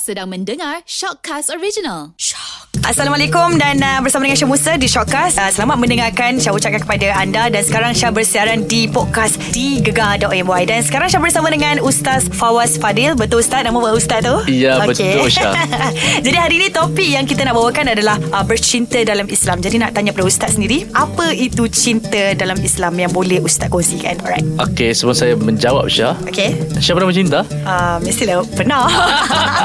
Sedang mendengar Shockcast Original. Assalamualaikum dan uh, bersama dengan Syah Musa di Shortcast. Uh, selamat mendengarkan Syah ucapkan kepada anda dan sekarang Syah bersiaran di podcast di Gegar.my dan sekarang Syah bersama dengan Ustaz Fawaz Fadil. Betul Ustaz nama buat Ustaz tu? Ya, betul, Syah. Jadi hari ini topik yang kita nak bawakan adalah uh, bercinta dalam Islam. Jadi nak tanya pada Ustaz sendiri, apa itu cinta dalam Islam yang boleh Ustaz kongsikan? Alright. Okey, sebelum saya menjawab Syah. Okay. Syah pernah bercinta? Uh, mestilah pernah.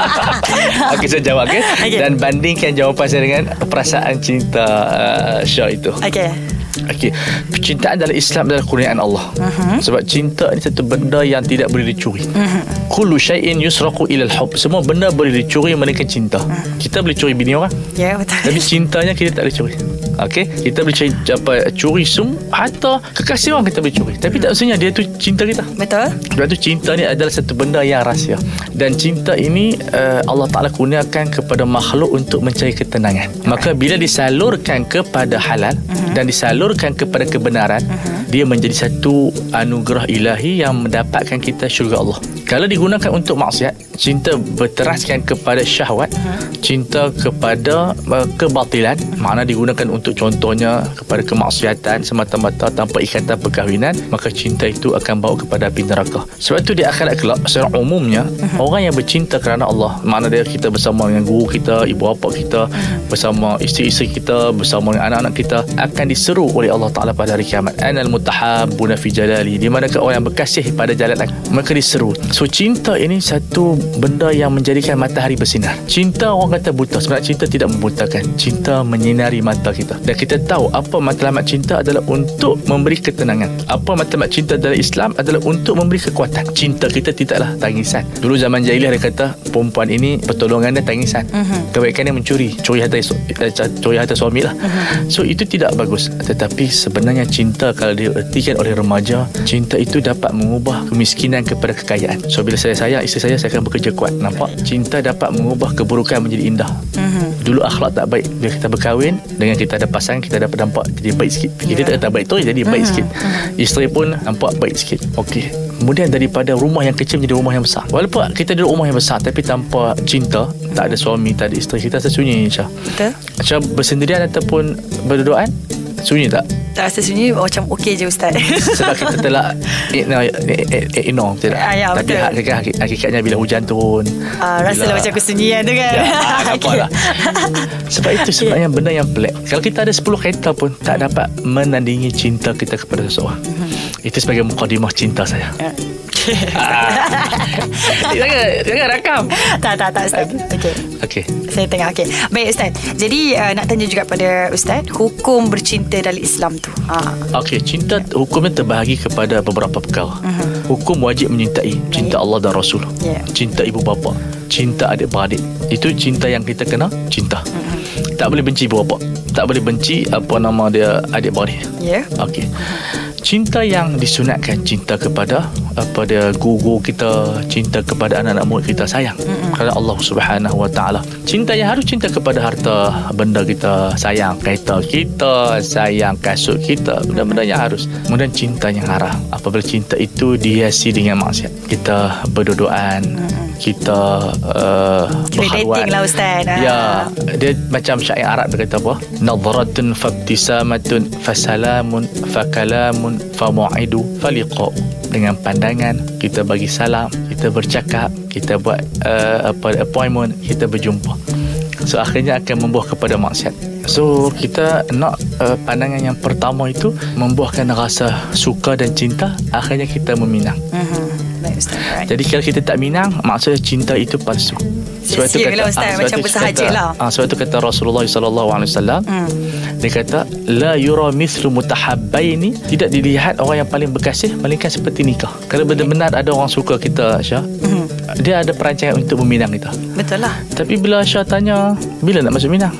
Okey, saya jawab okay? Okey. Dan bandingkan jawapan saya dengan perasaan cinta uh, Syah itu. okay. Okey, percintaan dalam Islam adalah kurniaan Allah. Uh-huh. Sebab cinta ni satu benda yang tidak boleh dicuri. Uh-huh. Kullu syai'in yusraqu ila al-hub. Semua benda boleh dicuri melainkan cinta. Uh-huh. Kita boleh curi bini orang, Ya, yeah, betul. tapi cintanya kita tak boleh curi. Okey, kita boleh curi apa curi sum hatta kekasih orang kita boleh curi. Tapi tak maksudnya dia tu cinta kita. Betul? Sebab tu cinta ni adalah satu benda yang rahsia Dan cinta ini uh, Allah Ta'ala kurniakan kepada makhluk untuk mencari ketenangan Maka bila disalurkan kepada halal uh-huh. Dan disalurkan kepada kebenaran uh-huh. Dia menjadi satu anugerah ilahi yang mendapatkan kita syurga Allah Kalau digunakan untuk maksiat Cinta berteraskan kepada syahwat uh-huh. Cinta kepada uh, kebatilan Makna digunakan untuk contohnya Kepada kemaksiatan semata-mata tanpa ikatan perkahwinan Maka cinta itu akan bawa kepada api neraka. Sebab itu di akhirat kelak Secara umumnya uh-huh. Orang yang bercinta kerana Allah Makna dia kita bersama dengan guru kita Ibu bapa kita. Bersama isteri-isteri kita Bersama dengan anak-anak kita Akan diseru oleh Allah Ta'ala pada hari kiamat. Anal mutahabuna fi jalali. Di manakah orang yang berkasih pada jalan aku Maka diseru. So cinta ini satu benda yang menjadikan matahari bersinar. Cinta orang kata buta. Sebenarnya cinta tidak membutakan. Cinta menyinari mata kita Dan kita tahu Apa matlamat cinta adalah untuk memberi ketenangan. Apa matlamat cinta dalam Islam adalah untuk memberi kekuatan. Cinta kita tidaklah tangisan. Dulu zaman jahiliah dia kata Perempuan ini pertolongan dia tangisan. Uh-huh. Kebaikan dia mencuri. Curi harta, eh, curi harta suami lah. Uh-huh. So itu tidak bagus. Tetapi sebenarnya cinta Kalau diertikan oleh remaja Cinta itu dapat mengubah kemiskinan kepada kekayaan. So bila saya sayang isteri saya Saya akan bekerja kuat. Nampak? Cinta dapat mengubah keburukan menjadi indah. Uh-huh. Dulu akhlak tak baik. Bila kita berkahwin Dengan kita ada pasangan Kita dapat nampak Jadi baik sikit Kita tak kata baik tu Jadi baik sikit Isteri pun nampak baik sikit Okey Kemudian daripada rumah yang kecil menjadi rumah yang besar. Walaupun kita duduk rumah yang besar tapi tanpa cinta, tak ada suami, tak ada isteri, kita rasa sunyi Syah. Betul? Bersendirian ataupun berduaan, sunyi tak? Tak rasa sunyi macam okey je Ustaz. Sebab kita telah ignore, ignore tidak? Ah, ya, tapi betul. hakikat, hakik- hakikatnya bila hujan turun. Ah, rasalah macam kesunyian tu kan. Ya, ah, nampak lah. Sebab itu sebenarnya benda yang pelik. Kalau kita ada 10 kereta pun tak dapat menandingi cinta kita kepada seseorang. Itu sebagai mukadimah cinta saya. Ah. jangan, jangan rakam. tak, tak, tak Ustaz. Okey. Okey. Saya tengah okey. Baik Ustaz. Jadi uh, nak tanya juga pada Ustaz, hukum bercinta dalam Islam tu. Ha. Okey, cinta hukumnya terbahagi kepada beberapa perkara. Uh-huh. Hukum wajib menyintai cinta Allah dan Rasul. Ya. Cinta ibu bapa, cinta adik-beradik. Itu cinta yang kita kena cinta. Uh-huh. Tak boleh benci ibu bapa. Tak boleh benci apa nama dia adik-beradik. Ya. Okey. Cinta yang disunatkan cinta kepada apa dia guru kita, cinta kepada anak-anak murid kita sayang kepada Allah Subhanahu Wa Taala. Cinta yang harus cinta kepada harta benda kita sayang, kereta kita, sayang kasut kita, benda-benda yang harus. Kemudian cinta yang haram. Apabila cinta itu dihiasi dengan maksiat. Kita berdoaan, kita uh, dating lah, Ustaz. Ah. Ya, dia macam syair Arab dia kata apa? Nadratun fabtisamatun fasalamun fakalamun famu'idu faliqa. Dengan pandangan kita bagi salam, kita bercakap, kita buat uh, apa appointment, kita berjumpa. So akhirnya akan membuah kepada maksiat. So kita nak uh, pandangan yang pertama itu membuahkan rasa suka dan cinta, akhirnya kita meminang. Mhm. Ustaz. Alright. Jadi kalau kita tak minang Maksudnya cinta itu palsu Sia-sia lah, Ustaz. sebab Macam tu bersahaja kata- lah. ah, Sebab itu kata Rasulullah SAW Hmm. Dia kata La yura mithlu mutahabbaini Tidak dilihat orang yang paling berkasih Melainkan seperti nikah Kalau benar-benar ada orang suka kita Syah Mhm. Dia ada perancangan untuk meminang kita Betul lah. Tapi bila Syah tanya Bila nak masuk minang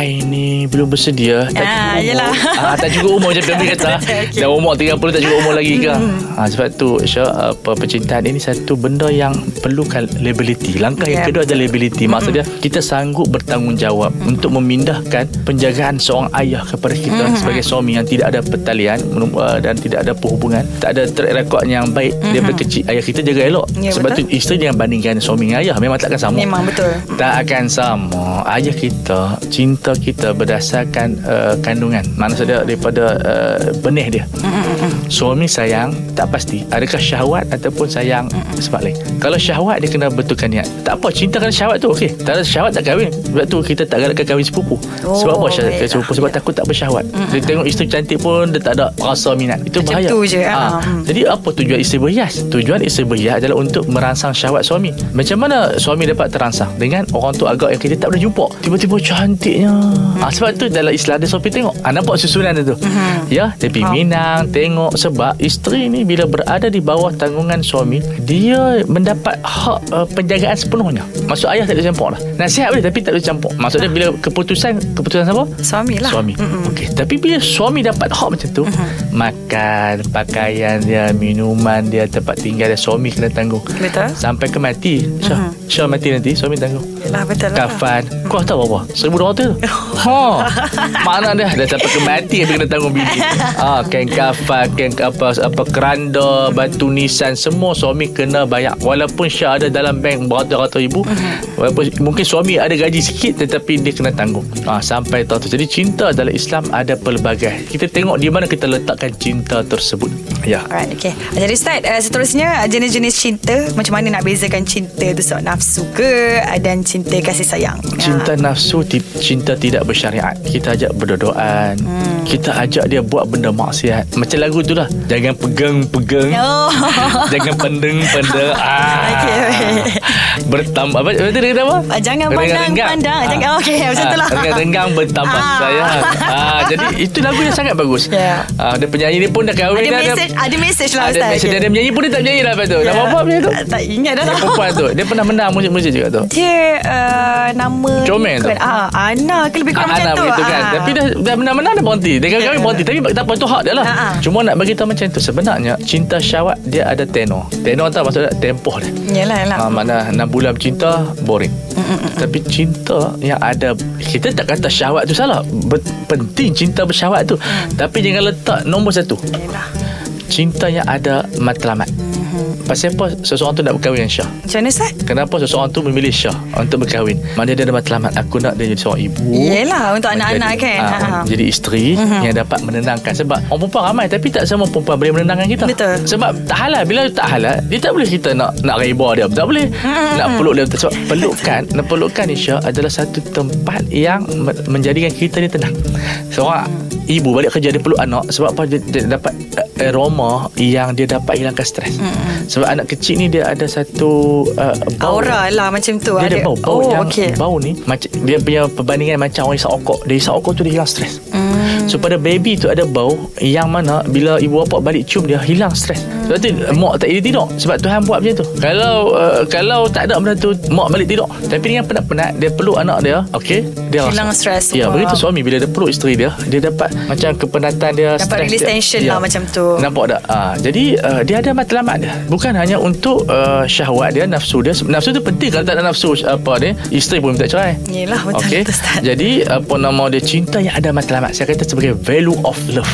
I ni belum bersedia. Tak Ah, cukup umur. Ah, Tak cukup umur Macam Pembi kata. Dah umur 30 tak cukup umur lagi ke? Ah, Sebab tu Syah apa, Percintaan ini satu benda yang Perlukan liability. Langkah yang Ya, kedua adalah liability. Maksudnya Kita sanggup bertanggungjawab Untuk memindahkan Penjagaan seorang ayah Kepada kita Sebagai suami yang tidak ada pertalian uh, Dan tidak ada perhubungan Tak ada track record yang baik Daripada kecil Ayah kita jaga elok. Ya, Sebab betul. tu isteri jangan bandingkan Suami dengan ayah Memang takkan sama. Memang betul. tak akan sama. Ayah kita Cinta kita Berdasarkan uh, Kandungan. Maksudnya daripada uh, Benih dia. Suami sayang Tak pasti. Adakah syahwat Ataupun sayang? Sebab lain. Kalau syahwat Dia kena betulkan niat. Tak apa Cinta kan syahwat tu Okey. Tak ada syahwat tak kahwin. Sebab tu kita tak galakkan kahwin sepupu. Oh, Sebab apa syahwat kahwin baiklah. sepupu? Sebab takut tak bersyahwat. Dia tengok isteri cantik pun Dia tak ada rasa minat. Itu Macam bahaya. tu je, ah, hmm. jadi apa tujuan isteri berhias? Tujuan isteri berhias adalah untuk merangsang syahwat suami. Macam mana suami dapat terangsang? Dengan orang tu agak yang kita tak pernah jumpa. Tiba-tiba cantiknya. Ah, sebab tu dalam Islam ada suami tengok. Ah, nampak susunan dia tu. Hmm. Ya, dia pergi minang, tengok. Sebab isteri ni bila berada di bawah tanggungan suami, dia mendapat hak uh, penjagaan sepenuhnya. Maksud ayah tak boleh campur lah. Nasihat boleh tapi tak boleh campur. Maksudnya bila keputusan, keputusan siapa? Suami lah. Suami. Okey. Tapi bila suami dapat hak macam tu, makan, pakaian dia, minuman dia, tempat tinggal dia, suami kena tanggung. Betul. Sampai ke mati. Syah, Syah mati nanti, suami tanggung. Yelah betul lah. Kafan. Kau tahu berapa? RM1,200 tu? Ha. Mana dia. Dah sampai ke mati Dia kena tanggung bini. Ha, Kain kafan Kain apa apa keranda Batu nisan Semua suami kena bayar. Walaupun Syah ada dalam bank Beratus-ratus ribu Walaupun Mungkin suami ada gaji sikit Tetapi dia kena tanggung. Ha, Sampai tahun tu. Jadi cinta dalam Islam Ada pelbagai. Kita tengok di mana kita letakkan cinta tersebut. Ya. Alright, okay. Jadi Ustaz, uh, seterusnya jenis-jenis cinta, macam mana nak bezakan cinta tu sebab nafsu ke dan cinta kasih sayang? Cinta nafsu ti- Cinta tidak bersyariat Kita ajak berdoaan hmm. Kita ajak dia buat benda maksiat Macam lagu tu lah Jangan pegang-pegang Oh. Jangan pendeng-pendeng ah. Okey, okey. Bertambah Apa apa tu dia kata apa? Ah, jangan pandang, pandang. Jangan- okey, macam tu lah. Renggang-renggang bertambah Ah. sayang ah, Jadi itu lagu yang sangat bagus Ya. ah, Dia penyanyi ni pun dah kahwin Ada dah, message, ada message lah ada Ustaz. message Okay. Dia menyanyi pun dia tak menyanyi dah lepas tu Dah Ya. apa-apa punya tu Tak, tak ingat dah. Yang perempuan tu Dia pernah menang muzik-muzik juga tu Dia uh, nama Comel tu. ah, Ana ke lebih kurang Ah, macam tu kan Ah. Tapi dah, dah menang-menang dah berhenti Dia kawin Ya. berhenti Tapi tak apa tu hak dia lah Ah, ah. Cuma nak bagi tahu macam tu Sebenarnya Cinta syawat Dia ada tenor Tenor tahu maksudnya Tempoh dia Yalah yalah Ha, mana 6 bulan cinta boring. Tapi cinta yang ada kita tak kata syahwat tu salah. Ber, penting cinta bersyahwat tu. Tapi jangan letak nombor satu. Yalah Cinta yang ada matlamat. Pasal apa seseorang tu nak berkahwin dengan Syah? Macam mana Ustaz? Kenapa seseorang tu memilih Syah untuk berkahwin? Mana dia ada matlamat. Aku nak dia jadi seorang ibu. Yelah untuk anak-anak kan ah, Ha, ha. Jadi isteri yang dapat menenangkan Sebab orang perempuan ramai Tapi tak semua perempuan boleh menenangkan kita Betul. Sebab tak halal Bila tak halal Dia tak boleh kita nak Nak reba dia Tak boleh Nak peluk dia Sebab pelukan Nak pelukan Isya Adalah satu tempat Yang me- menjadikan kita ni tenang Seorang Ibu balik kerja Dia peluk anak Sebab apa Dia, dia dapat uh, aroma Yang dia dapat hilangkan stres Sebab anak kecil ni Dia ada satu uh, bau. Aura lah macam tu dia ada bau. Bau Oh yang okey. Bau ni macam Dia punya perbandingan Macam orang isap okok. Dia isap okok tu dia hilang stres. Hmm. So pada baby tu ada bau Yang mana Bila ibu bapa balik cium dia Hilang stres Sebab tu mak tak jadi tidur Sebab Tuhan buat macam tu Kalau uh, Kalau tak ada benda tu Mak balik tidur Tapi dengan penat-penat Dia peluk anak dia Okay dia Hilang rasa. stres. Ya Wow. begitu suami Bila dia peluk isteri dia Dia dapat Macam kepenatan dia Dapat stres release dia. tension Ya. lah macam tu. Nampak tak uh, Jadi uh, Dia ada matlamat dia Bukan hanya untuk uh, Syahwat dia Nafsu dia Nafsu tu penting Kalau tak ada nafsu Apa dia Isteri pun minta cerai Yelah betul Ustaz Jadi apa nama dia cinta yang ada matlamat. Saya kata sebagai value of love.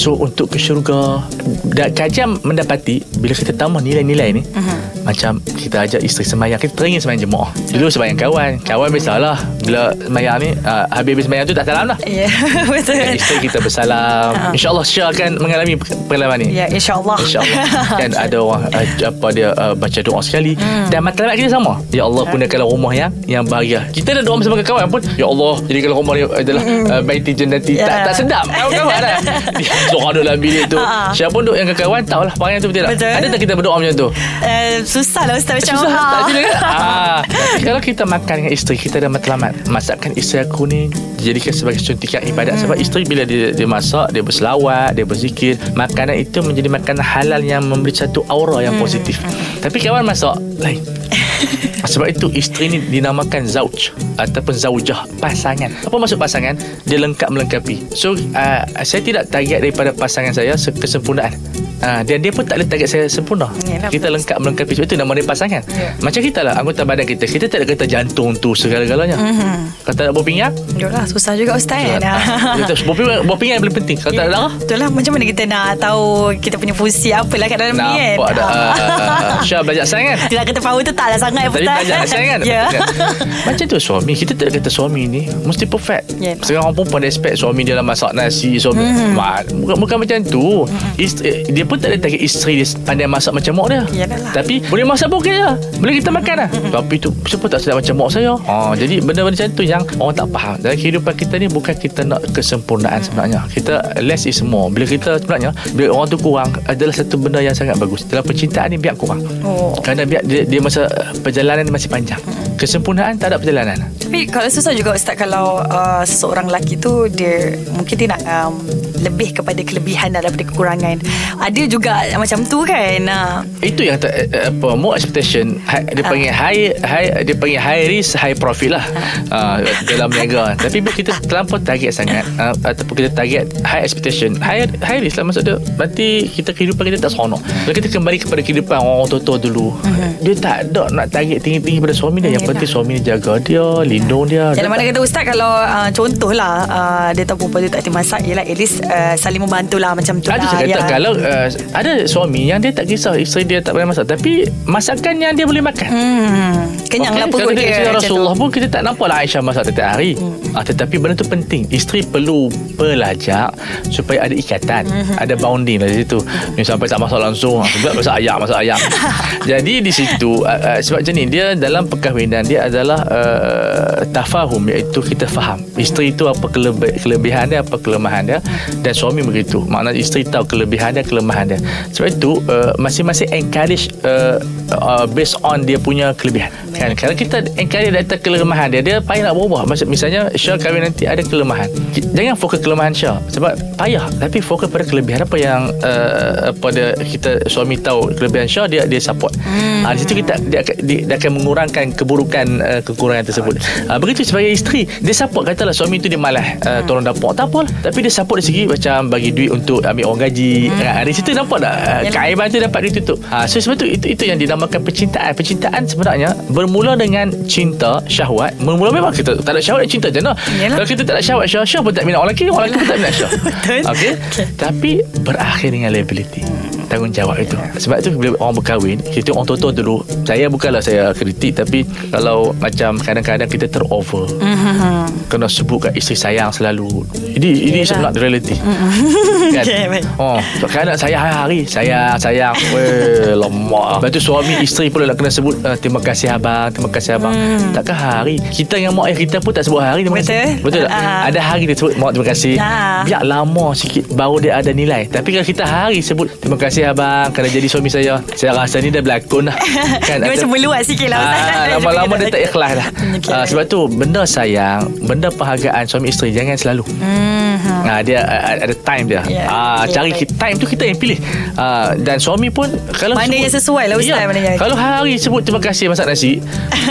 So untuk ke syurga dan kajian mendapati bila kita tambah nilai-nilai ni Mhm. Macam kita ajak isteri semayang kita teringin semayang jemaah. Dulu semayang kawan. Kawan biasalah bila semayang ni uh, habis-habis semayang tu tak salam lah. Ya betul. Dan isteri kita bersalam. InsyaAllah Syah akan mengalami pengalaman ni. Ya insyaAllah. InsyaAllah. Kan ada orang uh, Apa dia uh, Baca doa sekali. Hmm. Dan matlamat kita sama. Ya Allah gunakanlah rumah yang Yang bahagia. Kita dah doa bersama kawan pun Ya Allah Jadikanlah rumah ni adalah uh, Baiti jannati Ya. tak, tak sedap Kawan-kawan lah Dia Doa dalam bilik tu. Ha. Siapa pun duduk yang kawan Tahulah perangai tu betul tak? Betul. Ada tak kita berdoa macam tu? Uh, Susah lah Ustaz macam Susah ah. tak kan ah. Kalau kita makan dengan isteri Kita ada matlamat Masakan isteri aku ni Dijadikan sebagai suntikan ibadat Hmm. Sebab isteri bila dia, dia masak Dia berselawat Dia berzikir Makanan itu menjadi makanan halal Yang memberi satu aura yang Hmm. positif Tapi kawan masak Lain Sebab itu isteri ni dinamakan zauj ataupun zaujah pasangan. Apa maksud pasangan? Dia lengkap melengkapi. So uh, saya tidak target daripada pasangan saya se- kesempurnaan. Uh, dan dia pun tak ada target saya sempurna. Yalah, kita betul. lengkap melengkapi sebab itu nama dia pasangan. Ya. Macam kita lah anggota badan kita. Kita tak ada kata jantung tu segala-galanya. Mhm. Kalau tak ada buah pinggang, Yalah susah juga Ustaz Ah, kita buah pinggang, buah pinggang yang paling penting. Kalau tak ada darah, Betul lah Macam mana kita nak tahu Kita punya fungsi Apalah kat dalam ni kan nampak dah. Uh, Syah belajar sains kan? Tidak kata power tu taklah sangat Tapi Ustaz. banyak sayang kan? Ya. Macam tu suami Kita tak kata suami ni Mesti perfect. Yalah. Sekarang orang perempuan expect Suami dia dalam masak nasi suami Mhm. Ma- bukan, bukan macam tu. Isteri, Dia pun tak ada target isteri dia Pandai masak macam mak dia. Yalah lah. Tapi boleh masak pun okey je Boleh kita makan lah. Mhm. Tapi tu Siapa tak sedap macam mak saya? Ha, Jadi benda-benda macam tu Yang orang tak faham. Dalam kehidupan kita ni Bukan kita nak kesempurnaan sebenarnya. Kita less is more. Bila kita sebenarnya Bila orang tu kurang Adalah satu benda yang sangat bagus. Dalam percintaan ni biar kurang. Oh. kerana biar dia, dia masa perjalanan masih panjang. Kesempurnaan tak ada perjalanan. Tapi kalau susah juga Ustaz Kalau uh, seseorang lelaki tu Dia mungkin dia nak um, Lebih kepada kelebihan Daripada kekurangan Ada juga macam tu kan uh, Itu yang tak, eh, apa more expectation high, dia Ah. panggil high high dia panggil high risk high profit lah uh, dalam niaga. Tapi bila kita terlampau target sangat uh, ataupun kita target high expectation, high high risk lah maksud dia. Berarti kita kehidupan kita tak seronok. Kalau kita kembali kepada kehidupan orang tua-tua dulu, dia tak ada nak target tinggi-tinggi pada suami dia. Yang Yelah. penting suami dia jaga dia, lindung dia. Dia Dalam mana tak- kata Ustaz Kalau uh, contohlah uh, Dia tahu perempuan tu tak hati masak Yelah at least uh, Saling membantu lah Macam tu Ada lah saya kata ya. kalau uh, ada suami yang dia tak kisah isteri dia tak boleh masak tapi masakan yang dia boleh makan. hmm, Kenyang lah perut kalau dia kita macam Rasulullah pun kita tak nampak lah Aisyah masak setiap hari. Hmm. Ah, tetapi benda tu penting. Isteri perlu belajar supaya ada ikatan, Hmm. ada bounding lah di situ. Ni sampai tak masak langsung, sebab masak ayam, masak ayam. Jadi di situ uh, uh, sebab macam ni dia dalam perkahwinan dia adalah uh, tafahum iaitu kita faham. Isteri itu apa kelebe- kelebihan dia, apa kelemahan dia dan suami begitu. Maknanya isteri tahu kelebihan dia, kelemahan dia. Sebab itu uh, masing-masing encourage uh, uh, based on dia punya kelebihan. Kan kalau kita encourage data kelemahan dia, dia payah nak berubah. Maksud misalnya Syah kahwin nanti ada kelemahan. Jangan fokus kelemahan Syah sebab payah tapi fokus pada kelebihan apa yang uh, apa dia kita suami tahu kelebihan Syah dia dia support. Hmm. Uh, di situ kita dia, dia, dia akan mengurangkan keburukan uh, kekurangan tersebut. Uh, begitu sebagai isteri dia support katalah suami tu dia malas uh, tolong dapur tak apa lah. tapi dia support dari segi macam bagi duit untuk ambil orang gaji. Hmm. Uh, di situ nampak tak uh, kaiban tu dapat ditutup. Uh, so sebab tu itu itu yang dinamakan percintaan. Percintaan sebenarnya bermula dengan cinta syahwat. Bermula memang kita tak ada syahwat cinta je. Yalah. Kalau kita tak ada syahwat Syah, Syah pun tak minat orang lelaki, orang lelaki pun tak minat Syah. Betul. Okey. Tapi berakhir dengan liability. Tanggungjawab itu. Sebab tu bila orang berkahwin, kita orang tua-tua dulu. Saya bukanlah saya kritik tapi kalau macam kadang-kadang kita terover. Mhm. Kena sebut kat isteri sayang selalu. Ini ini is Yelah. not reality. kan? Okey, baik. Oh, kadang saya hari-hari sayang sayang. Weh, lama. Lepas tu suami isteri pula nak kena sebut uh, terima kasih abang, terima kasih abang. Hmm. Takkan hari kita dengan mak ayah kita pun tak sebut hari terima Betul. kasih. Betul tak? Ah. Ada hari dia sebut mak terima kasih. Ah. Biar lama sikit baru dia ada nilai. Tapi kalau kita hari sebut terima kasih abang kerana jadi suami saya. Saya rasa ni dah berlakon dah. Dia macam meluat sikit lah. Ah, lama-lama dia tak ikhlas dah. Okey, Ah, baik. sebab tu benda sayang, benda perhargaan suami isteri jangan selalu. Mhm. Ah, dia ah, ada time dia. Ya, Ah, okey, cari kita, time tu kita yang pilih. Ah, dan suami pun kalau Mana yang sesuai lah, Ustaz, Ya, mana yang- Kalau hari sebut terima kasih masak nasi.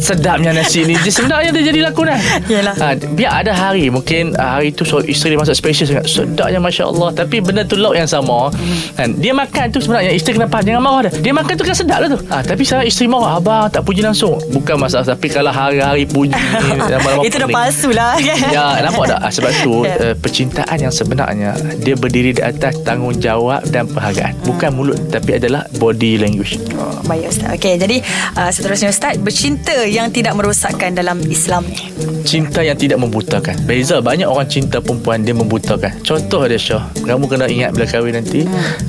sedapnya nasi ni dia sebenarnya dia jadi lakonan. Yalah. Ah, biar ada hari mungkin hari tu so, isteri dia masak special sangat. Sedapnya masya-Allah tapi benda tu lauk yang sama. Kan dia makan tu sebenarnya isteri kena faham jangan marah dia. Dia makan tu kan sedap lah tu. Ah, tapi sekarang isteri marah abang tak puji langsung. Bukan masalah tapi kalau hari-hari puji lama-lama Itu dah palsu lah kan Ya nampak tak Sebab tu Ya. uh, Percintaan yang sebenarnya Dia berdiri di atas Tanggungjawab dan perhargaan Bukan mulut Tapi adalah body language. Oh, baik Ustaz. Okey jadi uh, Seterusnya Ustaz Bercinta yang tidak merosakkan Dalam Islam. Ni Cinta yang tidak membutakan. Beza banyak orang cinta perempuan Dia membutakan. Contoh dia Syah. Kamu kena ingat bila kahwin nanti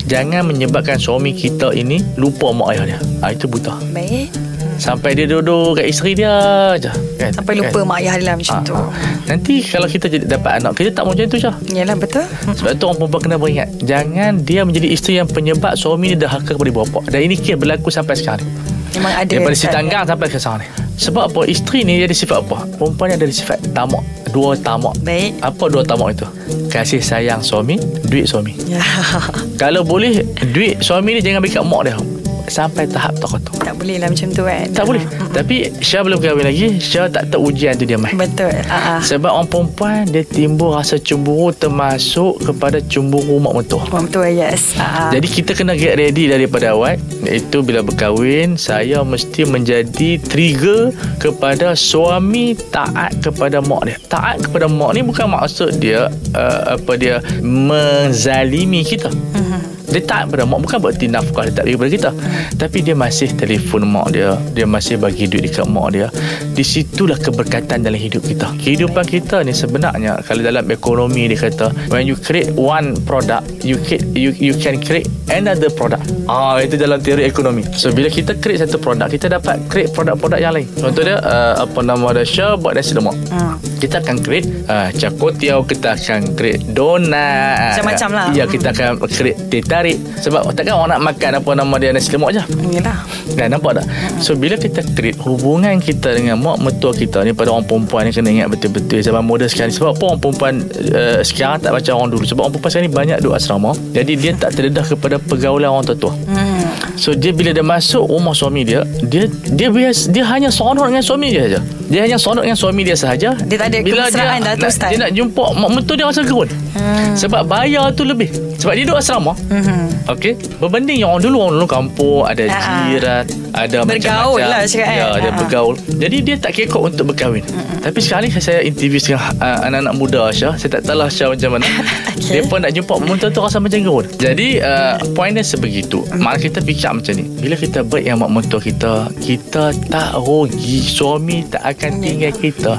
Jangan menyebabkan suami kita ini Lupa mak ayah dia ah, Itu buta. Baik Sampai dia duduk kat isteri dia je kan? Sampai lupa mak ayah dia lah macam Ah, tu. ah. Nanti kalau kita jadi dapat anak Kita tak macam tu Syah Yalah betul. Sebab tu orang perempuan kena beringat Jangan dia menjadi isteri yang penyebab Suami dia dah haka kepada ibu bapa. Dan ini kes berlaku sampai sekarang ni. Memang ada Daripada si tanggang sampai ke sekarang ni. Sebab apa? Isteri ni dia ada sifat apa? Perempuan ni ada sifat tamak. Dua tamak. Baik. Apa dua tamak itu? Kasih sayang suami Duit suami. Ya. Kalau boleh Duit suami ni jangan bagi kat mak dia. Sampai tahap tak kotor boleh lah macam tu kan. Tak boleh. Tapi Syah belum kahwin lagi, Syah tak tahu ujian tu dia mai. Betul. Ah. Sebab orang perempuan dia timbul rasa cemburu termasuk kepada cemburu mak mentua. Orang tua yes. Ah. Jadi kita kena get ready daripada awal Iaitu bila berkahwin Saya mesti menjadi trigger Kepada suami taat kepada mak dia Taat kepada mak ni bukan maksud dia uh, Apa dia Menzalimi kita dia taat pada mak Bukan berarti nafkah Dia tak bagi kepada kita. Tapi dia masih telefon mak dia Dia masih bagi duit dekat mak dia. Di situlah keberkatan dalam hidup kita. Kehidupan kita ni sebenarnya Kalau dalam ekonomi dia kata When you create one product You can, you, you can create another product. Ah Itu dalam teori ekonomi. So bila kita create satu produk Kita dapat create produk-produk yang lain. Contoh dia uh, Apa nama dia Syah buat nasi lemak. Hmm. Kita akan create uh, Cakotiau Kita akan create donat Macam-macam lah. Ya kita akan create teh tarik Sebab takkan orang nak makan Apa nama dia Nasi lemak je. Yalah. Kan nampak tak? So bila kita create Hubungan kita dengan Mak mentua kita ni Pada orang perempuan ni Kena ingat betul-betul Zaman moden sekarang. Sebab apa orang perempuan uh, Sekarang tak macam orang dulu? Sebab orang perempuan sekarang ni Banyak duduk asrama. Jadi dia tak terdedah Kepada pergaulan orang tua-tua. Hmm. So dia bila dia masuk rumah suami dia Dia dia bias, dia hanya seronok dengan suami dia saja Dia hanya seronok dengan suami dia sahaja Dia tak ada kemesraan dah tu, Ustaz. Dia nak jumpa mak mentua dia rasa gerun Hmm. Sebab bayar tu lebih Sebab dia duduk asrama Hmm. Okey, berbanding yang orang dulu orang dulu kampung ada Ah, ah. jiran, ada Bergaul macam-macam. lah cakap, Ya, kan? dia Ah, ah. bergaul. Jadi dia tak kekok untuk berkahwin. Tapi sekarang ni saya interview dengan uh, anak-anak muda Syah, saya tak tahu lah Syah macam mana. Okey. Dia pun nak jumpa mentua tu rasa macam gerun. Jadi uh, point dia sebegitu. Mm. Maka kita fikir macam ni. Bila kita baik yang mak mentua kita, kita tak rugi. Suami tak akan tinggal kita.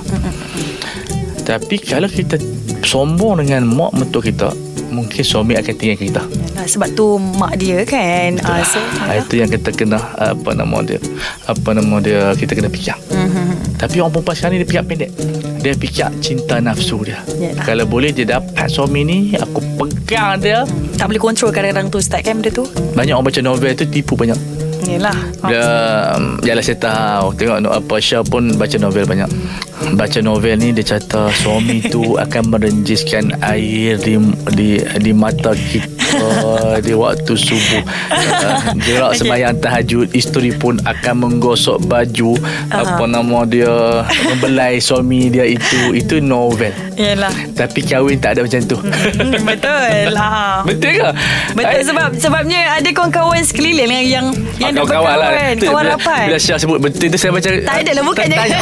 Tapi kalau kita sombong dengan mak mentua kita, mungkin suami akan tinggal kita. Sebab tu mak dia kan. Ah, so, Ah, itu yang kita kena apa nama dia apa nama dia kita kena fikir Mhm. tapi orang perempuan sekarang ni dia fikir pendek dia fikir cinta nafsu dia Yalah. kalau boleh dia dapat suami ni aku pegang dia tak boleh kontrol kadang-kadang tu Ustaz kan benda tu. banyak orang baca novel tu tipu banyak Yalah. dia Yalah saya tahu Tengok apa Syah pun baca novel banyak Baca novel ni Dia kata Suami tu akan merenjiskan air Di di, di mata kita Di waktu subuh uh, Gerak sembahyang tahajud Isteri pun akan menggosok baju Apa nama dia Membelai suami dia itu Itu novel Yalah. Tapi kahwin tak ada macam tu Hmm, Betul lah. Betul ke? Betul I- sebab sebabnya ada kawan-kawan sekeliling yang yang yang dah kawan-kawan lah kawan bila, rapat. Bila Syah sebut betul tu Saya macam tak ada lah bukannya. Tanya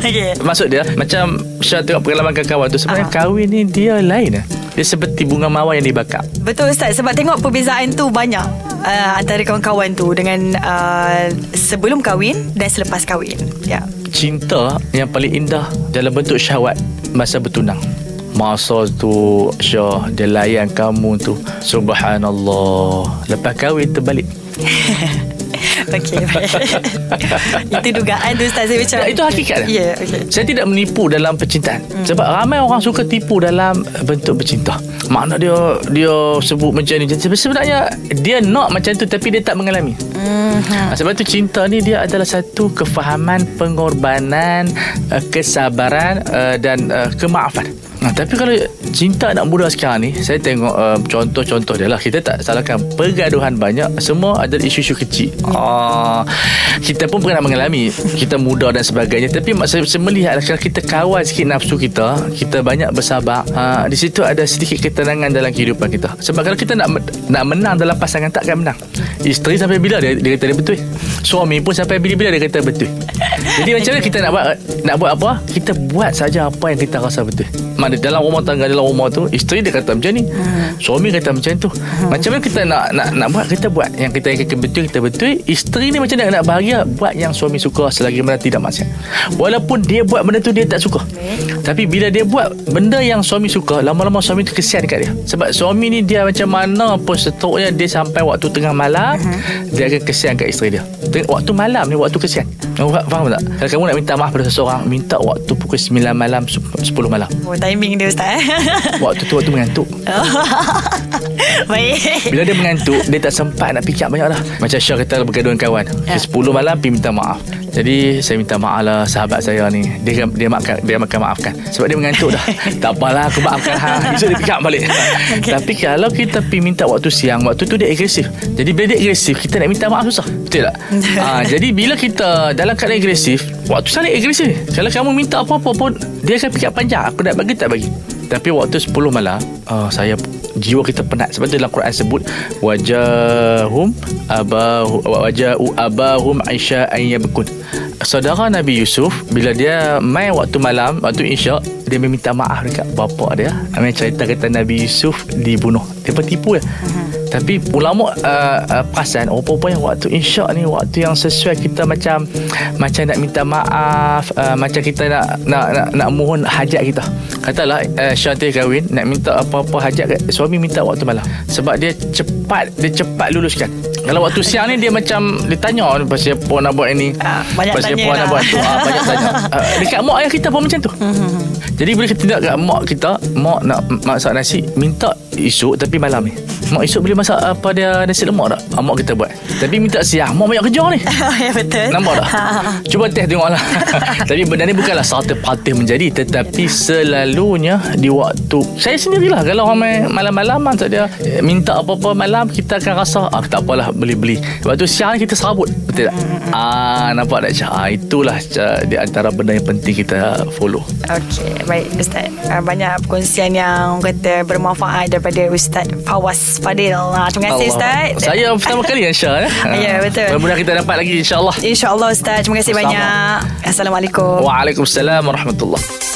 Okey. Maksud dia Macam Syah tengok pengalaman kawan tu Sebenarnya Ah. kahwin ni Dia lain lah Dia seperti bunga mawar yang dibakar. Betul Ustaz. Sebab tengok perbezaan tu banyak uh, Antara kawan-kawan tu Dengan uh, Sebelum kahwin Dan selepas kahwin. Ya. Cinta yang paling indah Dalam bentuk syahwat Masa bertunang. Masa tu Syah Dia layan kamu tu. Subhanallah. Lepas kahwin terbalik Okey baik. Itu dugaan tu Ustaz Saya macam Ya, itu hakikat. Ya okey Saya tidak menipu dalam percintaan hmm. Sebab ramai orang suka tipu dalam bentuk bercinta Makna dia Dia sebut macam ni Sebenarnya Dia nak macam tu Tapi dia tak mengalami Mhm. Ha, Sebab tu cinta ni dia adalah satu kefahaman, pengorbanan, uh, kesabaran uh, dan uh, kemaafan. Nah, tapi kalau cinta anak muda sekarang ni, saya tengok uh, contoh-contoh dia lah. Kita tak salahkan pergaduhan banyak. Semua adalah isu-isu kecil. Ah, kita pun pernah mengalami. Kita muda dan sebagainya. Tapi saya, saya melihat lah, kalau kita kawal sikit nafsu kita, kita banyak bersabar. Ha, di situ ada sedikit ketenangan dalam kehidupan kita. Sebab kalau kita nak nak menang dalam pasangan, takkan menang. Isteri sampai bila dia, dia kata dia betul. Suami pun sampai bila-bila dia kata betul. Jadi macam mana kita nak buat nak buat apa? Kita buat saja apa yang kita rasa betul. Mana dalam rumah tangga dalam rumah tu isteri dia kata macam ni. Suami kata macam tu. Macam mana kita nak nak nak buat kita buat yang kita kata betul kita betul. Isteri ni macam mana nak bahagia buat yang suami suka selagi mana tidak maksiat. Walaupun dia buat benda tu dia tak suka. Tapi bila dia buat benda yang suami suka, lama-lama suami tu kesian kat dia. Sebab suami ni dia macam mana pun seterusnya dia sampai waktu tengah malam, dia akan kesian kat isteri dia. Waktu malam ni waktu kesian. Oh, fa- faham tak? Kalau kamu nak minta maaf pada seseorang, minta waktu pukul 9 malam, 10 malam. Oh timing dia Ustaz eh? Waktu tu waktu mengantuk. Baik Bila dia mengantuk Dia tak sempat nak fikir banyak dah Macam Syah kata bergaduh dengan kawan Ya. yeah. 10 malam pergi minta maaf Jadi saya minta maaf lah sahabat saya ni. Dia dia makan dia makan maafkan. Sebab dia mengantuk dah. tak apalah aku maafkan ha. Esok dia pick balik. Okay. Tapi kalau kita pergi minta waktu siang, waktu tu dia agresif. Jadi bila dia agresif, kita nak minta maaf susah. Betul tak? ha, jadi bila kita dalam keadaan agresif, waktu saling agresif. Kalau kamu minta apa-apa pun, dia akan up panjang. Aku nak bagi tak bagi. Tapi waktu 10 malam, uh, saya jiwa kita penat. Sebab tu dalam Quran sebut wajahum abahu wajahu abahum aisha ayyabkun saudara Nabi Yusuf bila dia main waktu malam waktu isyak dia meminta maaf dekat bapa dia. Amin cerita kata Nabi Yusuf dibunuh. Dia bertipu ya uh-huh. Tapi ulama uh, uh, perasan oh apa yang waktu insya ni waktu yang sesuai kita macam macam nak minta maaf uh, macam kita nak nak nak, nak mohon hajat kita. Katalah uh, Syanti kahwin nak minta apa-apa hajat suami minta waktu malam sebab dia cepat dia cepat luluskan. Kalau waktu siang ni dia macam dia tanya pasal apa nak buat ini. Uh, banyak pasal tanya apa nak buat tu. Uh, banyak tanya. Uh, dekat mak ayah kita pun macam tu. Jadi bila kita tindak kat mak kita, mak nak masak nasi, minta esok tapi malam ni. Mak esok boleh masak apa dia nasi lemak tak? Ah, mak kita buat. Tapi minta siang, mak banyak kerja ni. ya betul. Nampak tak? Cuba test tengoklah. Tapi benda ni bukanlah satu patih menjadi tetapi selalunya di waktu saya sendirilah kalau ramai malam-malam tak dia eh, minta apa-apa malam kita akan rasa ah tak apalah beli-beli. Waktu siang kita serabut. Betul tak? Ah nampak tak? Ah itulah ah, di antara benda yang penting kita follow. Okey, baik Ustaz. Uh, banyak perkongsian yang orang kata bermanfaat daripada Ustaz Fawaz Fadil. Uh, terima kasih Ustaz. Saya pertama kali Aisyah ya. Ya, betul. Mudah-mudahan kita dapat lagi insya-Allah. InsyaAllah Ustaz. Terima kasih Sama. banyak. Assalamualaikum. Waalaikumsalam warahmatullahi